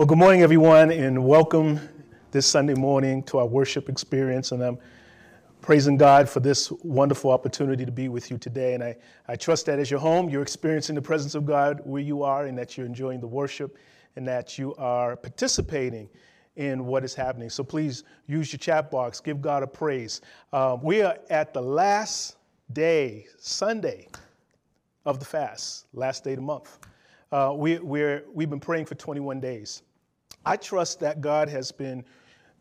Well, good morning, everyone, and welcome this Sunday morning to our worship experience. And I'm praising God for this wonderful opportunity to be with you today. And I, I trust that as you're home, you're experiencing the presence of God where you are, and that you're enjoying the worship, and that you are participating in what is happening. So please use your chat box, give God a praise. Uh, we are at the last day, Sunday, of the fast, last day of the month. Uh, we, we're, we've been praying for 21 days. I trust that God has been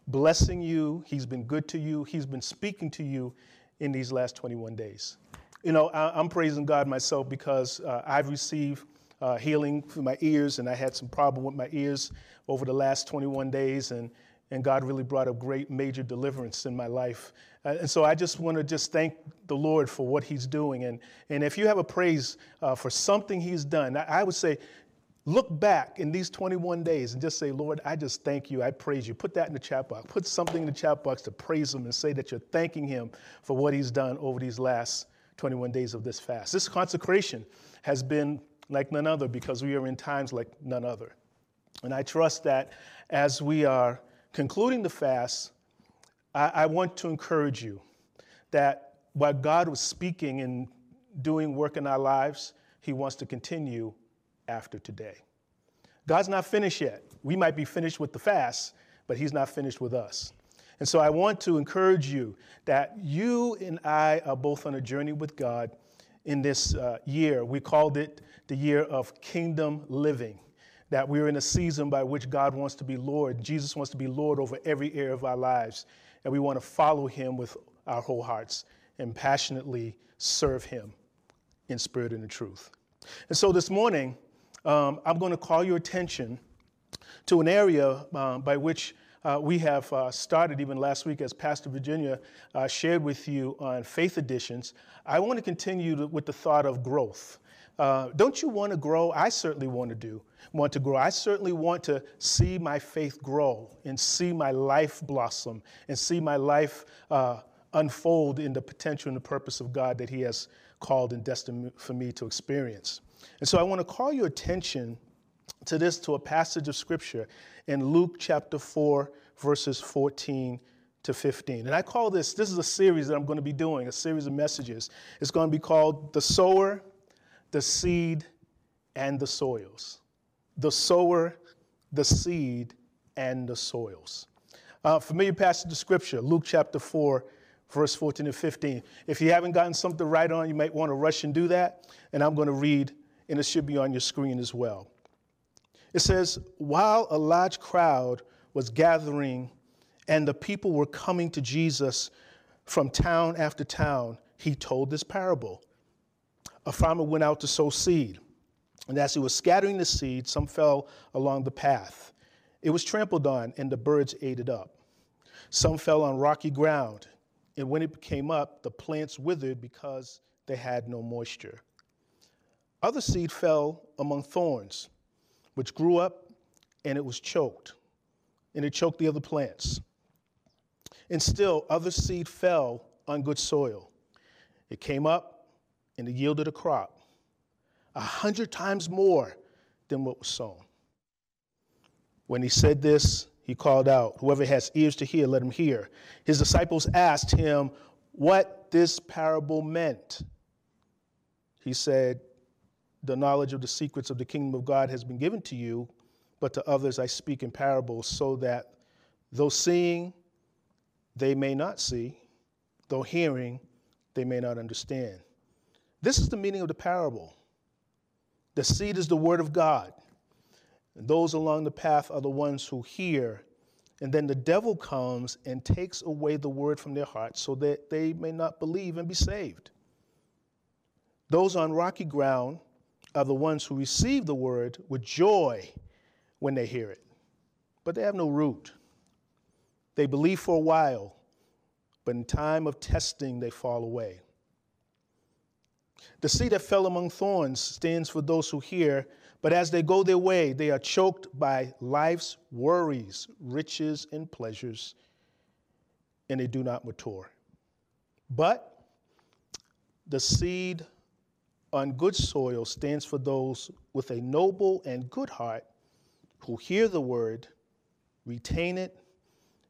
blessing you, He's been good to you, He's been speaking to you in these last 21 days. You know, I, am praising God myself because uh, I've received uh, healing for my ears, and I had some problem with my ears over the last 21 days, and, and God really brought a great major deliverance in my life. Uh, and so I just want to just thank the Lord for what He's doing. And, and if you have a praise uh, for something He's done, I, I would say Look back in these 21 days and just say, Lord, I just thank you. I praise you. Put that in the chat box. Put something in the chat box to praise Him and say that you're thanking Him for what He's done over these last 21 days of this fast. This consecration has been like none other because we are in times like none other. And I trust that as we are concluding the fast, I, I want to encourage you that while God was speaking and doing work in our lives, He wants to continue after today. God's not finished yet. We might be finished with the fast, but He's not finished with us. And so I want to encourage you that you and I are both on a journey with God in this uh, year. We called it the year of kingdom living, that we're in a season by which God wants to be Lord. Jesus wants to be Lord over every area of our lives. And we want to follow Him with our whole hearts and passionately serve Him in spirit and in truth. And so this morning, um, I'm going to call your attention to an area uh, by which uh, we have uh, started even last week, as Pastor Virginia uh, shared with you on Faith Editions. I want to continue to, with the thought of growth. Uh, don't you want to grow? I certainly want to do. Want to grow. I certainly want to see my faith grow and see my life blossom and see my life uh, unfold in the potential and the purpose of God that He has called and destined for me to experience. And so I want to call your attention to this, to a passage of scripture in Luke chapter 4, verses 14 to 15. And I call this, this is a series that I'm going to be doing, a series of messages. It's going to be called The Sower, the Seed, and the Soils. The Sower, the Seed, and the Soils. Uh, familiar passage of scripture, Luke chapter 4, verse 14 to 15. If you haven't gotten something write on, you might want to rush and do that. And I'm going to read and it should be on your screen as well. It says, While a large crowd was gathering and the people were coming to Jesus from town after town, he told this parable. A farmer went out to sow seed, and as he was scattering the seed, some fell along the path. It was trampled on, and the birds ate it up. Some fell on rocky ground, and when it came up, the plants withered because they had no moisture. Other seed fell among thorns, which grew up and it was choked, and it choked the other plants. And still, other seed fell on good soil. It came up and it yielded a crop, a hundred times more than what was sown. When he said this, he called out, Whoever has ears to hear, let him hear. His disciples asked him what this parable meant. He said, the knowledge of the secrets of the kingdom of God has been given to you, but to others I speak in parables, so that though seeing, they may not see, though hearing, they may not understand. This is the meaning of the parable. The seed is the word of God, and those along the path are the ones who hear. And then the devil comes and takes away the word from their hearts so that they may not believe and be saved. Those on rocky ground are the ones who receive the word with joy when they hear it, but they have no root. They believe for a while, but in time of testing, they fall away. The seed that fell among thorns stands for those who hear, but as they go their way, they are choked by life's worries, riches, and pleasures, and they do not mature. But the seed on good soil stands for those with a noble and good heart who hear the word, retain it,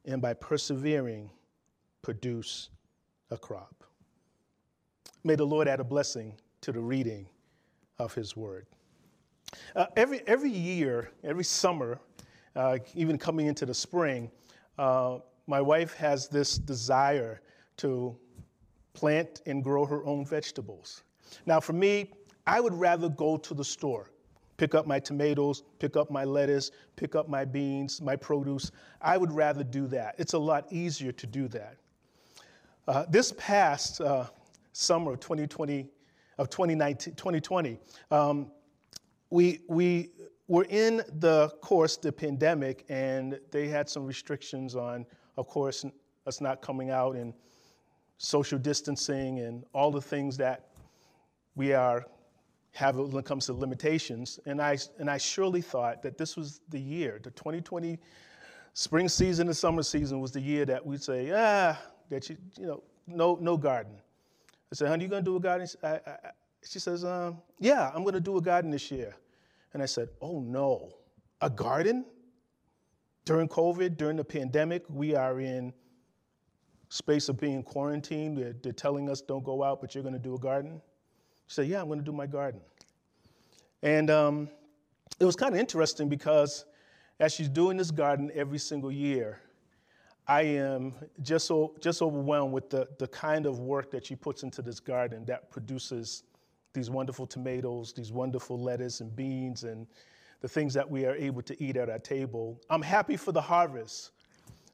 and by persevering, produce a crop. May the Lord add a blessing to the reading of his word. Uh, every, every year, every summer, uh, even coming into the spring, uh, my wife has this desire to plant and grow her own vegetables. Now, for me, I would rather go to the store, pick up my tomatoes, pick up my lettuce, pick up my beans, my produce. I would rather do that. It's a lot easier to do that. Uh, this past uh, summer of 2020, of 2019, 2020, um, we, we were in the course, the pandemic, and they had some restrictions on, of course, us not coming out and social distancing and all the things that we are have when it comes to limitations. And I, and I surely thought that this was the year, the 2020 spring season and summer season was the year that we'd say, ah, that you, you know, no, no garden. I said, honey, you gonna do a garden? I, I, she says, um, yeah, I'm gonna do a garden this year. And I said, oh no, a garden? During COVID, during the pandemic, we are in space of being quarantined. They're, they're telling us don't go out, but you're gonna do a garden? She said, yeah, I'm gonna do my garden. And um, it was kind of interesting because as she's doing this garden every single year, I am just so just overwhelmed with the, the kind of work that she puts into this garden that produces these wonderful tomatoes, these wonderful lettuce and beans, and the things that we are able to eat at our table. I'm happy for the harvest,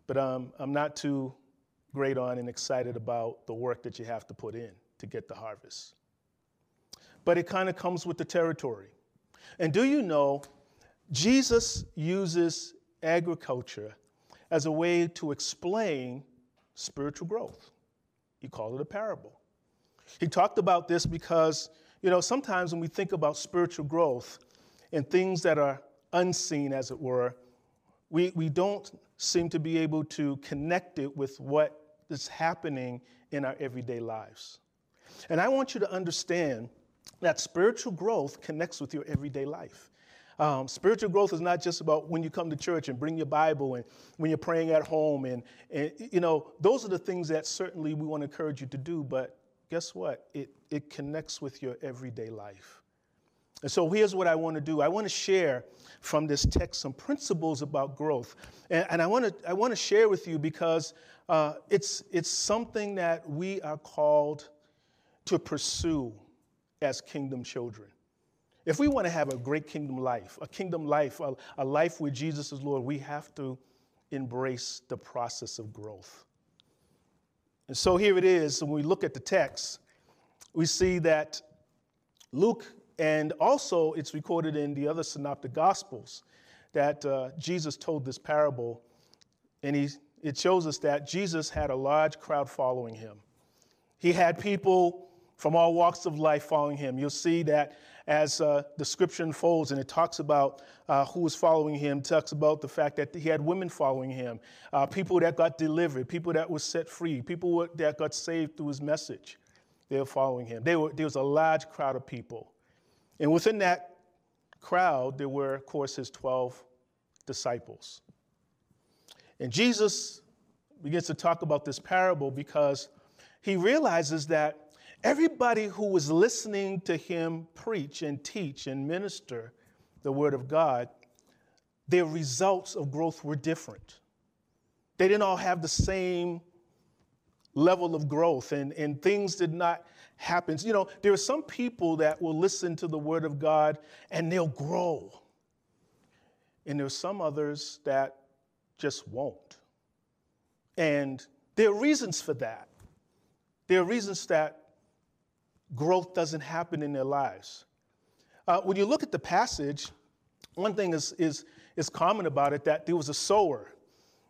but um, I'm not too great on and excited about the work that you have to put in to get the harvest. But it kind of comes with the territory. And do you know, Jesus uses agriculture as a way to explain spiritual growth. He called it a parable. He talked about this because, you know, sometimes when we think about spiritual growth and things that are unseen, as it were, we, we don't seem to be able to connect it with what is happening in our everyday lives. And I want you to understand that spiritual growth connects with your everyday life. Um, spiritual growth is not just about when you come to church and bring your Bible and when you're praying at home. And, and you know, those are the things that certainly we want to encourage you to do. But guess what? It, it connects with your everyday life. And so here's what I want to do I want to share from this text some principles about growth. And, and I, want to, I want to share with you because uh, it's, it's something that we are called to pursue as kingdom children. If we want to have a great kingdom life, a kingdom life, a, a life where Jesus is Lord, we have to embrace the process of growth. And so here it is, when we look at the text, we see that Luke, and also it's recorded in the other synoptic gospels, that uh, Jesus told this parable, and he, it shows us that Jesus had a large crowd following him. He had people from all walks of life following him. You'll see that as uh, the scripture unfolds and it talks about uh, who was following him, talks about the fact that he had women following him, uh, people that got delivered, people that were set free, people that got saved through his message. They were following him. Were, there was a large crowd of people. And within that crowd, there were, of course, his 12 disciples. And Jesus begins to talk about this parable because he realizes that Everybody who was listening to him preach and teach and minister the word of God, their results of growth were different. They didn't all have the same level of growth, and, and things did not happen. You know, there are some people that will listen to the word of God and they'll grow. And there are some others that just won't. And there are reasons for that. There are reasons that growth doesn't happen in their lives. Uh, when you look at the passage, one thing is, is, is common about it that there was a sower.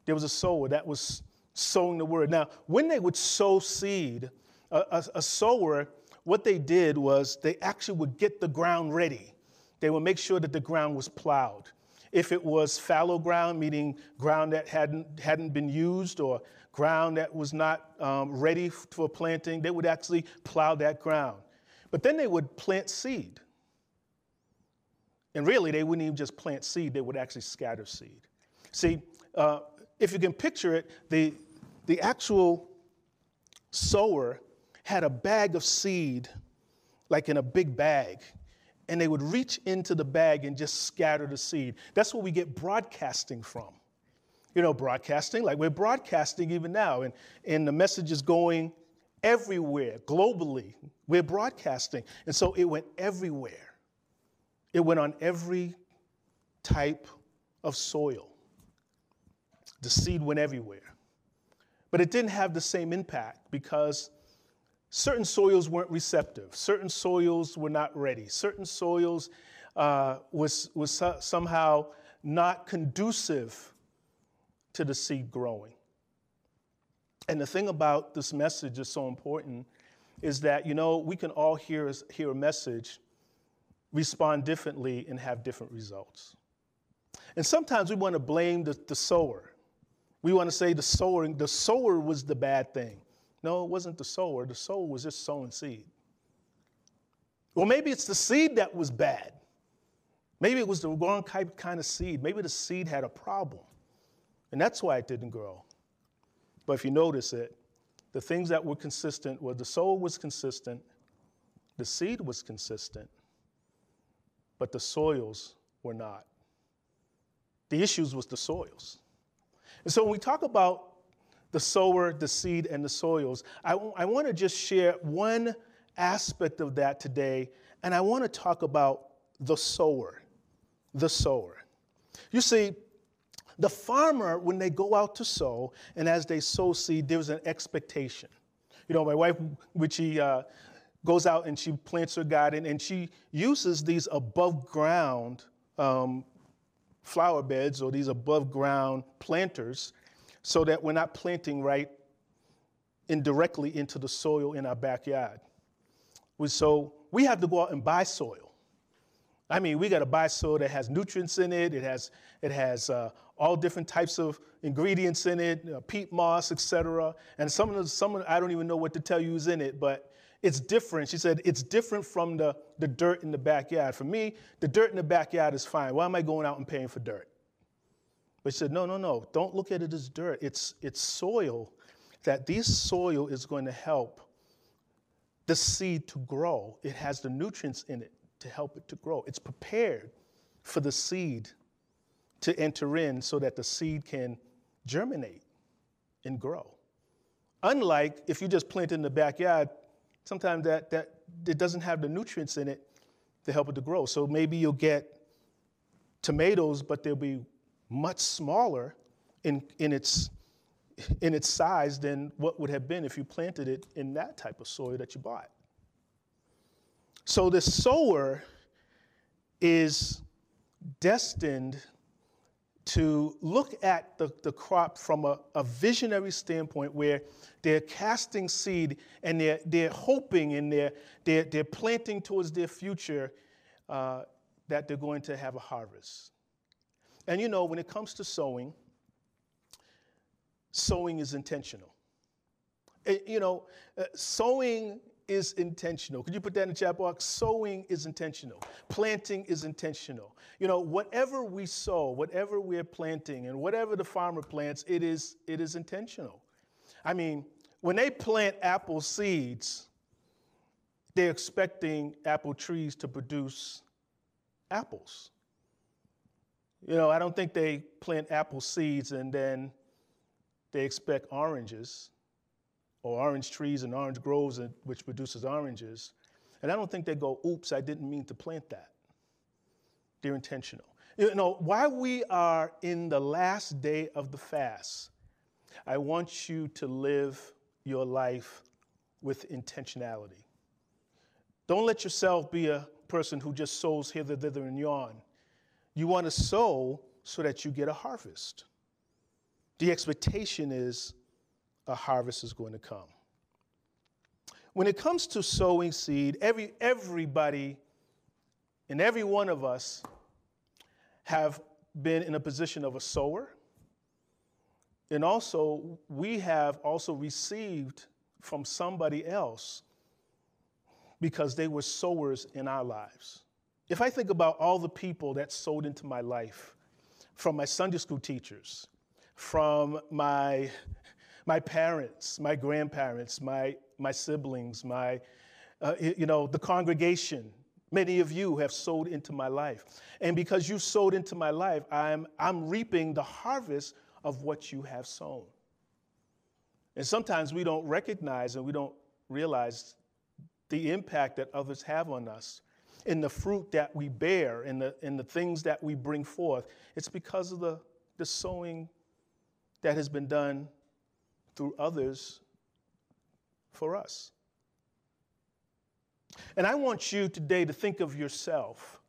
There was a sower that was sowing the word. Now, when they would sow seed, a, a, a sower, what they did was they actually would get the ground ready. They would make sure that the ground was plowed. If it was fallow ground, meaning ground that hadn't, hadn't been used or ground that was not um, ready for planting, they would actually plow that ground. But then they would plant seed. And really, they wouldn't even just plant seed, they would actually scatter seed. See, uh, if you can picture it, the, the actual sower had a bag of seed, like in a big bag, and they would reach into the bag and just scatter the seed. That's where we get broadcasting from. You know, broadcasting, like we're broadcasting even now, and, and the message is going everywhere, globally. We're broadcasting. And so it went everywhere. It went on every type of soil. The seed went everywhere. But it didn't have the same impact because certain soils weren't receptive, certain soils were not ready, certain soils uh, was, was somehow not conducive to the seed growing. And the thing about this message is so important is that, you know, we can all hear, hear a message respond differently and have different results. And sometimes we want to blame the, the sower. We want to say the sower, the sower was the bad thing. No, it wasn't the sower. The sower was just sowing seed. Well, maybe it's the seed that was bad. Maybe it was the wrong kind of seed. Maybe the seed had a problem. And that's why it didn't grow. But if you notice it, the things that were consistent were the soul was consistent, the seed was consistent, but the soils were not. The issues was the soils. And so when we talk about the sower, the seed, and the soils, I, w- I want to just share one aspect of that today, and I want to talk about the sower. The sower. You see, the farmer, when they go out to sow, and as they sow seed, there's an expectation. You know, my wife, when she uh, goes out and she plants her garden and she uses these above ground um, flower beds or these above ground planters so that we're not planting right indirectly into the soil in our backyard. So we have to go out and buy soil. I mean, we got to buy soil that has nutrients in it. It has it has uh, all different types of ingredients in it, uh, peat moss, etc. And some of the, some of I don't even know what to tell you is in it, but it's different. She said, it's different from the, the dirt in the backyard. For me, the dirt in the backyard is fine. Why am I going out and paying for dirt? But she said, no, no, no. Don't look at it as dirt. It's, it's soil, that this soil is going to help the seed to grow. It has the nutrients in it to help it to grow. It's prepared for the seed to enter in so that the seed can germinate and grow. Unlike if you just plant it in the backyard, sometimes that, that it doesn't have the nutrients in it to help it to grow. So maybe you'll get tomatoes, but they'll be much smaller in, in, its, in its size than what would have been if you planted it in that type of soil that you bought. So the sower is destined to look at the, the crop from a, a, visionary standpoint where they're casting seed and they're, they're hoping and they're, they're, they're planting towards their future uh, that they're going to have a harvest. And you know, when it comes to sowing, sowing is intentional. It, you know, uh, sowing is intentional. Could you put that in the chat box? Sowing is intentional. Planting is intentional. You know, whatever we sow, whatever we're planting, and whatever the farmer plants, it is, it is intentional. I mean, when they plant apple seeds, they're expecting apple trees to produce apples. You know, I don't think they plant apple seeds and then they expect oranges or orange trees and orange groves, which produces oranges. And I don't think they go, oops, I didn't mean to plant that. They're intentional. You know, while we are in the last day of the fast, I want you to live your life with intentionality. Don't let yourself be a person who just sows hither, thither, and yon. You want to sow so that you get a harvest. The expectation is a harvest is going to come. When it comes to sowing seed, every, everybody and every one of us have been in a position of a sower. And also, we have also received from somebody else because they were sowers in our lives. if I think about all the people that sowed into my life, from my Sunday school teachers, from my, my parents, my grandparents, my, my siblings, my, uh, you know, the congregation, many of you have sowed into my life. And because you sowed into my life, I'm, I'm reaping the harvest of what you have sown. And sometimes we don't recognize and we don't realize the impact that others have on us in the fruit that we bear, in the, in the things that we bring forth. It's because of the, the sowing that has been done through others for us. And I want you today to think of yourself,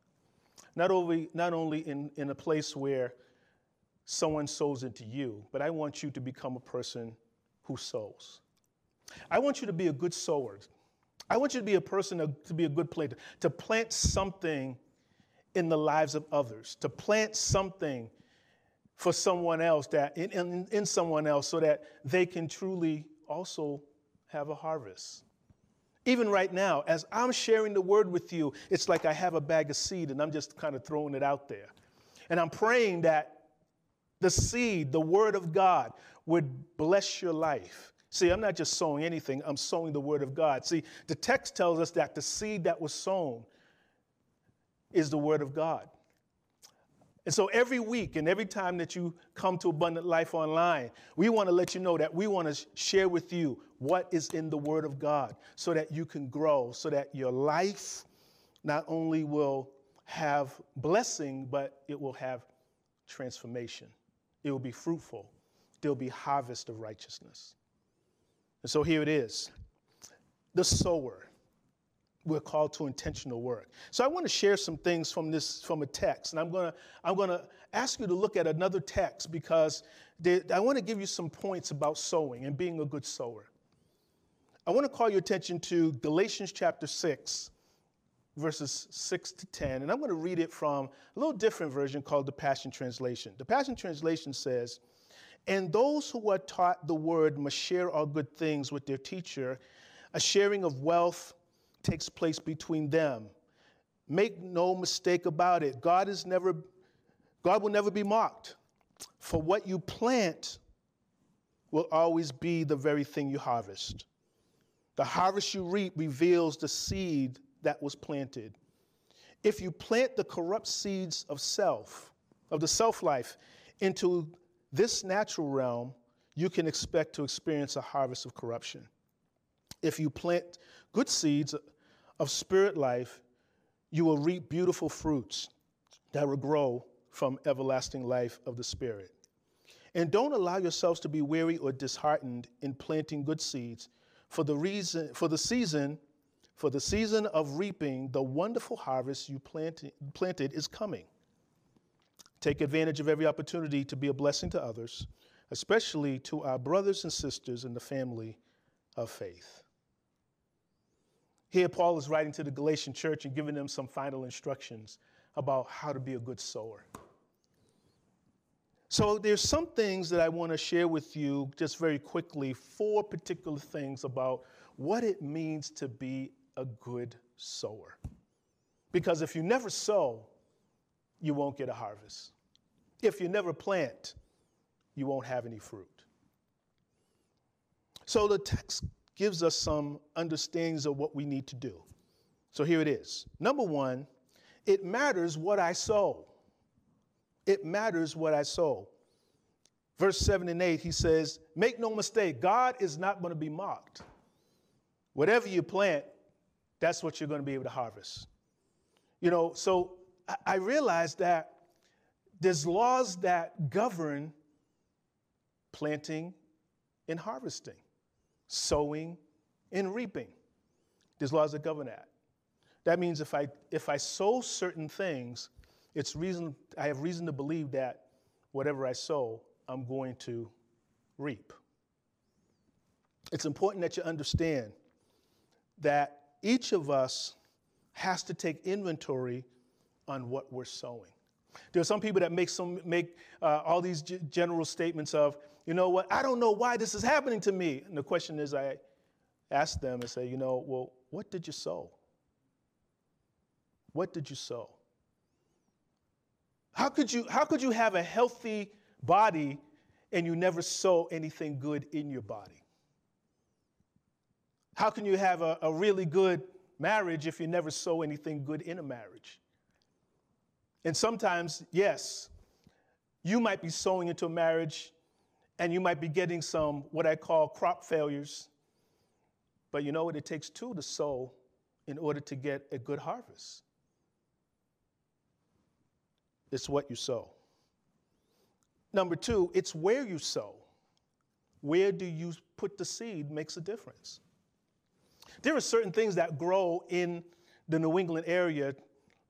not only, not only in, in a place where someone sows into you, but I want you to become a person who sows. I want you to be a good sower. I want you to be a person to, to be a good planter, to plant something in the lives of others, to plant something for someone else that in, in, in someone else so that they can truly also have a harvest. Even right now, as I'm sharing the word with you, it's like I have a bag of seed and I'm just kind of throwing it out there. And I'm praying that the seed, the word of God, would bless your life See, I'm not just sowing anything, I'm sowing the word of God. See, the text tells us that the seed that was sown is the word of God. And so every week and every time that you come to Abundant Life Online, we want to let you know that we want to share with you what is in the Word of God so that you can grow, so that your life not only will have blessing, but it will have transformation. It will be fruitful. There'll be harvest of righteousness. And so here it is the sower. We're called to intentional work. So I want to share some things from this from a text, and I'm gonna I'm gonna ask you to look at another text because I want to give you some points about sowing and being a good sower. I want to call your attention to Galatians chapter six, verses 6 to 10, and I'm going to read it from a little different version called the Passion Translation. The Passion Translation says, and those who are taught the word must share all good things with their teacher. A sharing of wealth takes place between them. Make no mistake about it. God is never God will never be mocked. For what you plant will always be the very thing you harvest. The harvest you reap reveals the seed that was planted. If you plant the corrupt seeds of self, of the self life, into this natural realm, you can expect to experience a harvest of corruption. If you plant good seeds of spirit life, you will reap beautiful fruits that will grow from everlasting life of the Spirit. And don't allow yourselves to be weary or disheartened in planting good seeds, for the reason for the season for the season of reaping the wonderful harvest you planted, planted is coming. Take advantage of every opportunity to be a blessing to others, especially to our brothers and sisters in the family of faith. Here, Paul is writing to the Galatian church and giving them some final instructions about how to be a good sower. So, there's some things that I want to share with you just very quickly, four particular things about what it means to be a good sower. Because if you never sow, you won't get a harvest. If you never plant, you won't have any fruit. So the text gives us some understandings of what we need to do. So here it is. Number one, it matters what I sow. It matters what I sow. Verse 7 and 8, he says, Make no mistake, God is not going to be mocked. Whatever you plant, that's what you're going to be able to harvest. You know, so I realized that there's laws that govern planting and harvesting, sowing and reaping. There's laws that govern that. That means if I if I sow certain things, it's reason I have reason to believe that whatever I sow, I'm going to reap. It's important that you understand that each of us has to take inventory on what we're sowing. There are some people that make some make uh, all these g- general statements of, you know what, I don't know why this is happening to me. And the question is, I ask them and say, you know, well, what did you sow? What did you sow? How could you, how could you have a healthy body and you never sow anything good in your body? How can you have a, a really good marriage if you never sow anything good in a marriage? And sometimes, yes, you might be sowing into a marriage and you might be getting some what I call crop failures. But you know what? It takes two to sow in order to get a good harvest. It's what you sow. Number two, it's where you sow. Where do you put the seed makes a difference. There are certain things that grow in the New England area,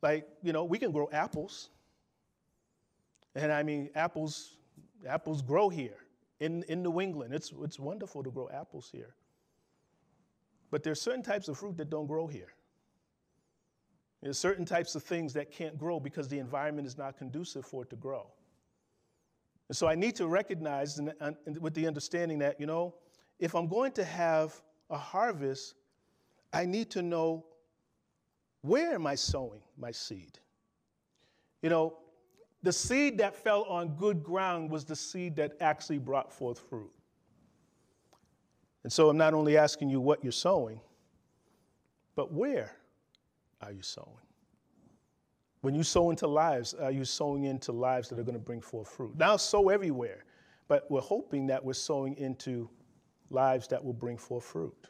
like, you know, we can grow apples. And I mean, apples, apples grow here in, in New England. It's, it's wonderful to grow apples here. But there's certain types of fruit that don't grow here. There's certain types of things that can't grow because the environment is not conducive for it to grow. And so I need to recognize and, and with the understanding that, you know, if I'm going to have a harvest, I need to know where am I sowing my seed? You know, the seed that fell on good ground was the seed that actually brought forth fruit. And so I'm not only asking you what you're sowing, but where are you sowing? When you sow into lives, are you sowing into lives that are going to bring forth fruit? Now, sow everywhere, but we're hoping that we're sowing into lives that will bring forth fruit.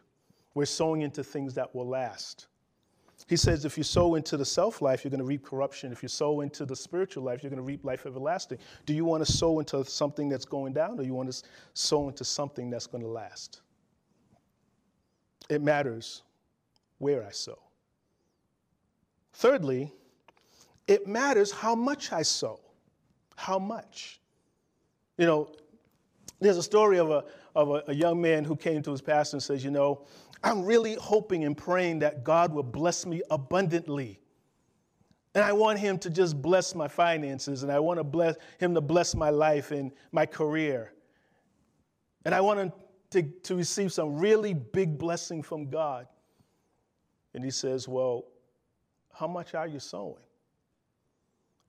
We're sowing into things that will last. He says if you sow into the self life, you're going to reap corruption. If you sow into the spiritual life, you're going to reap life everlasting. Do you want to sow into something that's going down, or you want to sow into something that's going to last? It matters where I sow. Thirdly, it matters how much I sow. How much? You know, there's a story of a, of a, a, young man who came to his pastor and says, You know, I'm really hoping and praying that God will bless me abundantly. And I want him to just bless my finances, and I want to bless him to bless my life and my career. And I want him to, to receive some really big blessing from God. And he says, Well, how much are you sowing?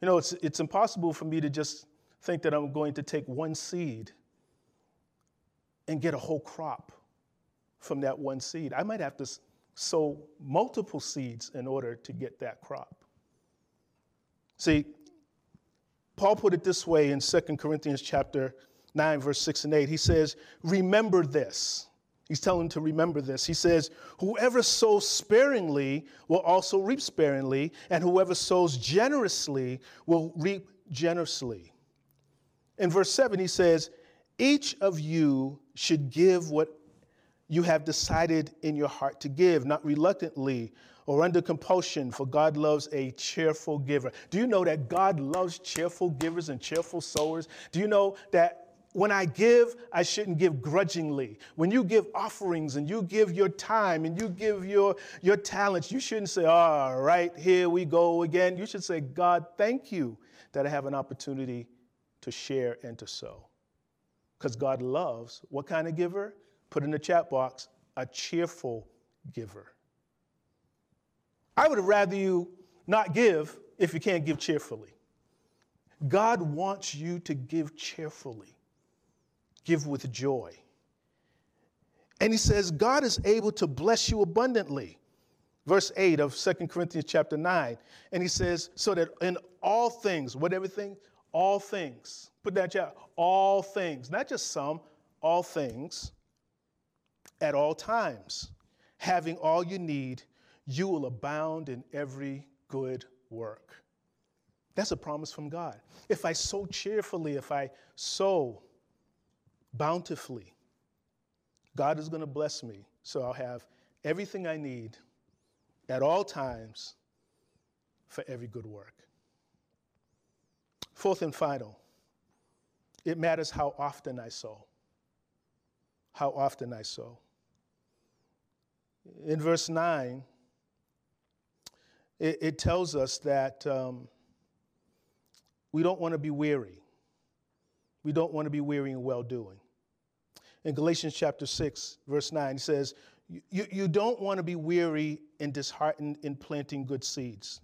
You know, it's, it's impossible for me to just think that I'm going to take one seed and get a whole crop from that one seed. I might have to sow multiple seeds in order to get that crop. See, Paul put it this way in 2 Corinthians chapter 9 verse 6 and 8. He says, "Remember this." He's telling to remember this. He says, Whoever sows sparingly will also reap sparingly, and whoever sows generously will reap generously. In verse 7, he says, Each of you should give what you have decided in your heart to give, not reluctantly or under compulsion, for God loves a cheerful giver. Do you know that God loves cheerful givers and cheerful sowers? Do you know that when I give, I shouldn't give grudgingly. When you give offerings and you give your time and you give your, your talents, you shouldn't say, all right, here we go again. You should say, God, thank you that I have an opportunity to share and to sow. Because God loves what kind of giver? Put in the chat box, a cheerful giver. I would rather you not give if you can't give cheerfully. God wants you to give cheerfully give with joy. And he says, God is able to bless you abundantly. Verse 8 of Second Corinthians chapter 9. And he says, so that in all things, what everything? All things. Put that chat. All things, not just some, all things, at all times, having all you need, you will abound in every good work. That's a promise from God. If I sow cheerfully, if I sow bountifully. God is going to bless me, so I'll have everything I need at all times for every good work. Fourth and final, it matters how often I sow. How often I sow. In verse 9, it, it tells us that um, we don't want to be weary. We don't want to be weary in well doing. In Galatians chapter 6, verse 9, he says, You, you don't want to be weary and disheartened in planting good seeds.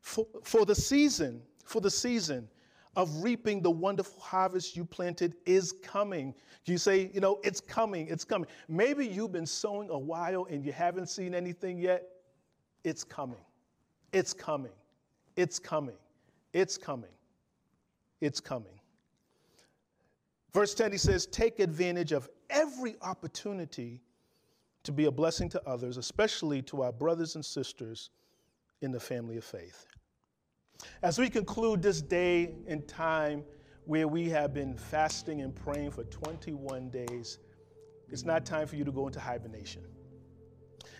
For, for the season, for the season of reaping the wonderful harvest you planted is coming. You say, you know, it's coming, it's coming. Maybe you've been sowing a while and you haven't seen anything yet. It's coming. It's coming. It's coming. It's coming. It's coming. Verse 10 he says, Take advantage of every opportunity to be a blessing to others, especially to our brothers and sisters in the family of faith. As we conclude this day and time where we have been fasting and praying for 21 days, it's not time for you to go into hibernation.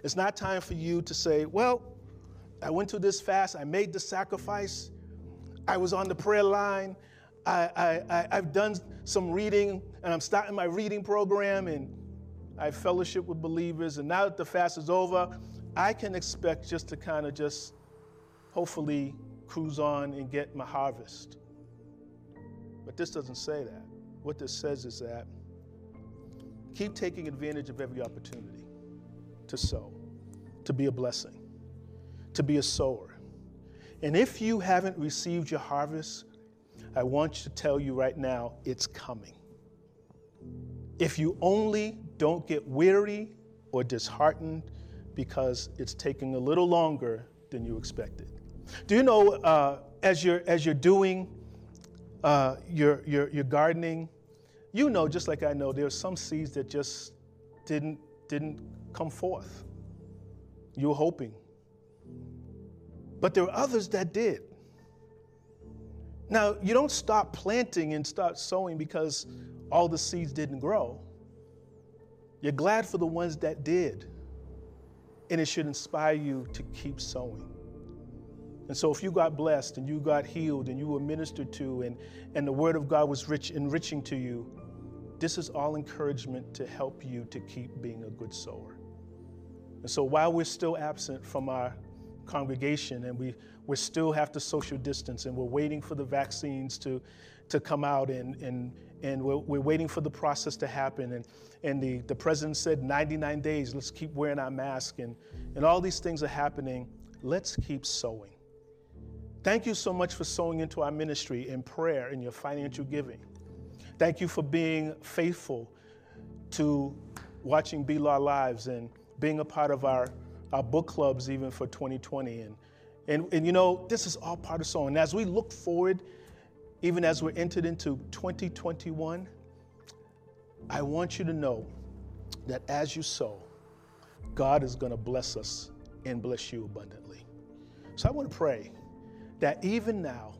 It's not time for you to say, Well, I went to this fast, I made the sacrifice, I was on the prayer line, I, I, have done some reading, and I'm starting my reading program, and I fellowship with believers, and now that the fast is over, I can expect just to kind of just hopefully cruise on and get my harvest. But this doesn't say that. What this says is that keep taking advantage of every opportunity to sow, to be a blessing, to be a sower. And if you haven't received your harvest, I want to tell you right now, it's coming. If you only don't get weary or disheartened because it's taking a little longer than you expected. Do you know uh, as you're as you're doing uh, your, your your gardening, you know just like I know there are some seeds that just didn't didn't come forth. You were hoping, but there were others that did. Now you don't stop planting and start sowing because all the seeds didn't grow. You're glad for the ones that did, and it should inspire you to keep sowing. And so if you got blessed and you got healed and you were ministered to and, and the word of God was rich, enriching to you, this is all encouragement to help you to keep being a good sower. And so while we're still absent from our congregation and we, we still have to social distance and we're waiting for the vaccines to, to come out and, and, and we're, we're waiting for the process to happen. And, and the, the president said 99 days, let's keep wearing our mask and, and all these things are happening. Let's keep sowing. Thank you so much for sowing into our ministry in prayer and your financial giving. Thank you for being faithful to watching Be Law Lives and being a part of our, our book clubs even for 2020. And, and, and you know, this is all part of sowing. As we look forward, even as we're entered into 2021, I want you to know that as you sow, God is going to bless us and bless you abundantly. So I want to pray that even now,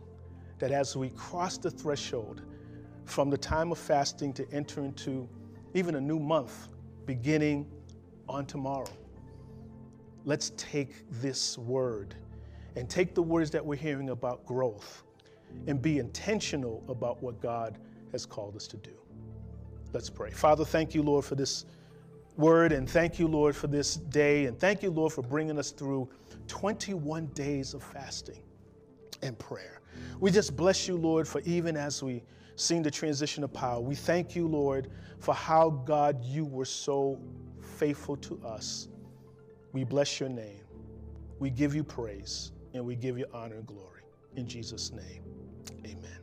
that as we cross the threshold from the time of fasting to enter into even a new month beginning on tomorrow, let's take this word and take the words that we're hearing about growth and be intentional about what God has called us to do. Let's pray. Father, thank you, Lord, for this word, and thank you, Lord, for this day, and thank you, Lord, for bringing us through 21 days of fasting and prayer. We just bless you, Lord, for even as we sing the transition of power, we thank you, Lord, for how, God, you were so faithful to us. We bless your name. We give you praise and we give you honor and glory. In Jesus' name, amen.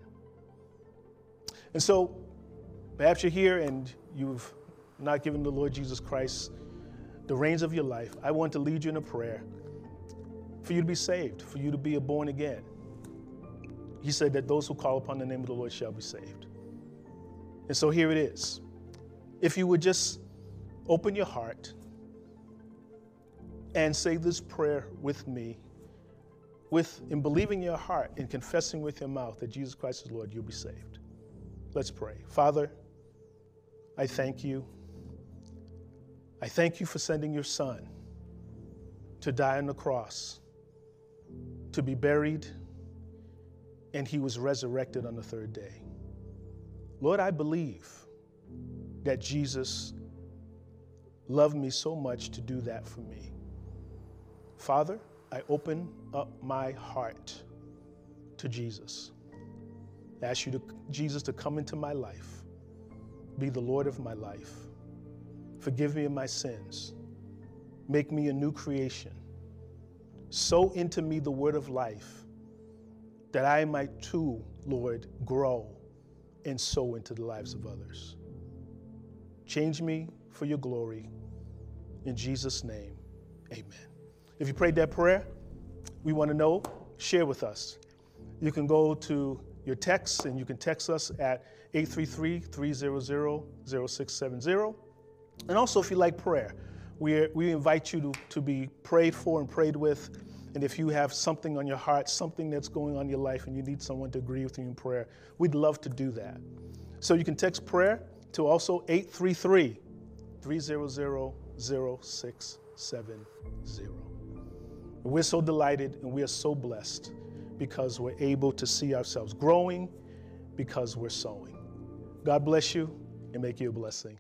And so, perhaps you're here and you've not given the Lord Jesus Christ the reins of your life. I want to lead you in a prayer for you to be saved, for you to be born again. He said that those who call upon the name of the Lord shall be saved. And so here it is. If you would just open your heart and say this prayer with me, with in believing in your heart and confessing with your mouth that Jesus Christ is Lord, you'll be saved. Let's pray. Father, I thank you. I thank you for sending your son to die on the cross, to be buried, and he was resurrected on the third day. Lord, I believe that Jesus loved me so much to do that for me. Father, I open up my heart to Jesus. I ask you to Jesus to come into my life, be the Lord of my life. Forgive me of my sins. Make me a new creation. Sow into me the word of life that I might too, Lord, grow and sow into the lives of others. Change me for your glory. In Jesus' name, amen. If you prayed that prayer, we want to know, share with us. You can go to your text and you can text us at 833 300 0670. And also, if you like prayer, we, we invite you to, to be prayed for and prayed with. And if you have something on your heart, something that's going on in your life, and you need someone to agree with you in prayer, we'd love to do that. So you can text prayer to also 833 300 0670. We're so delighted and we are so blessed because we're able to see ourselves growing because we're sowing. God bless you and make you a blessing.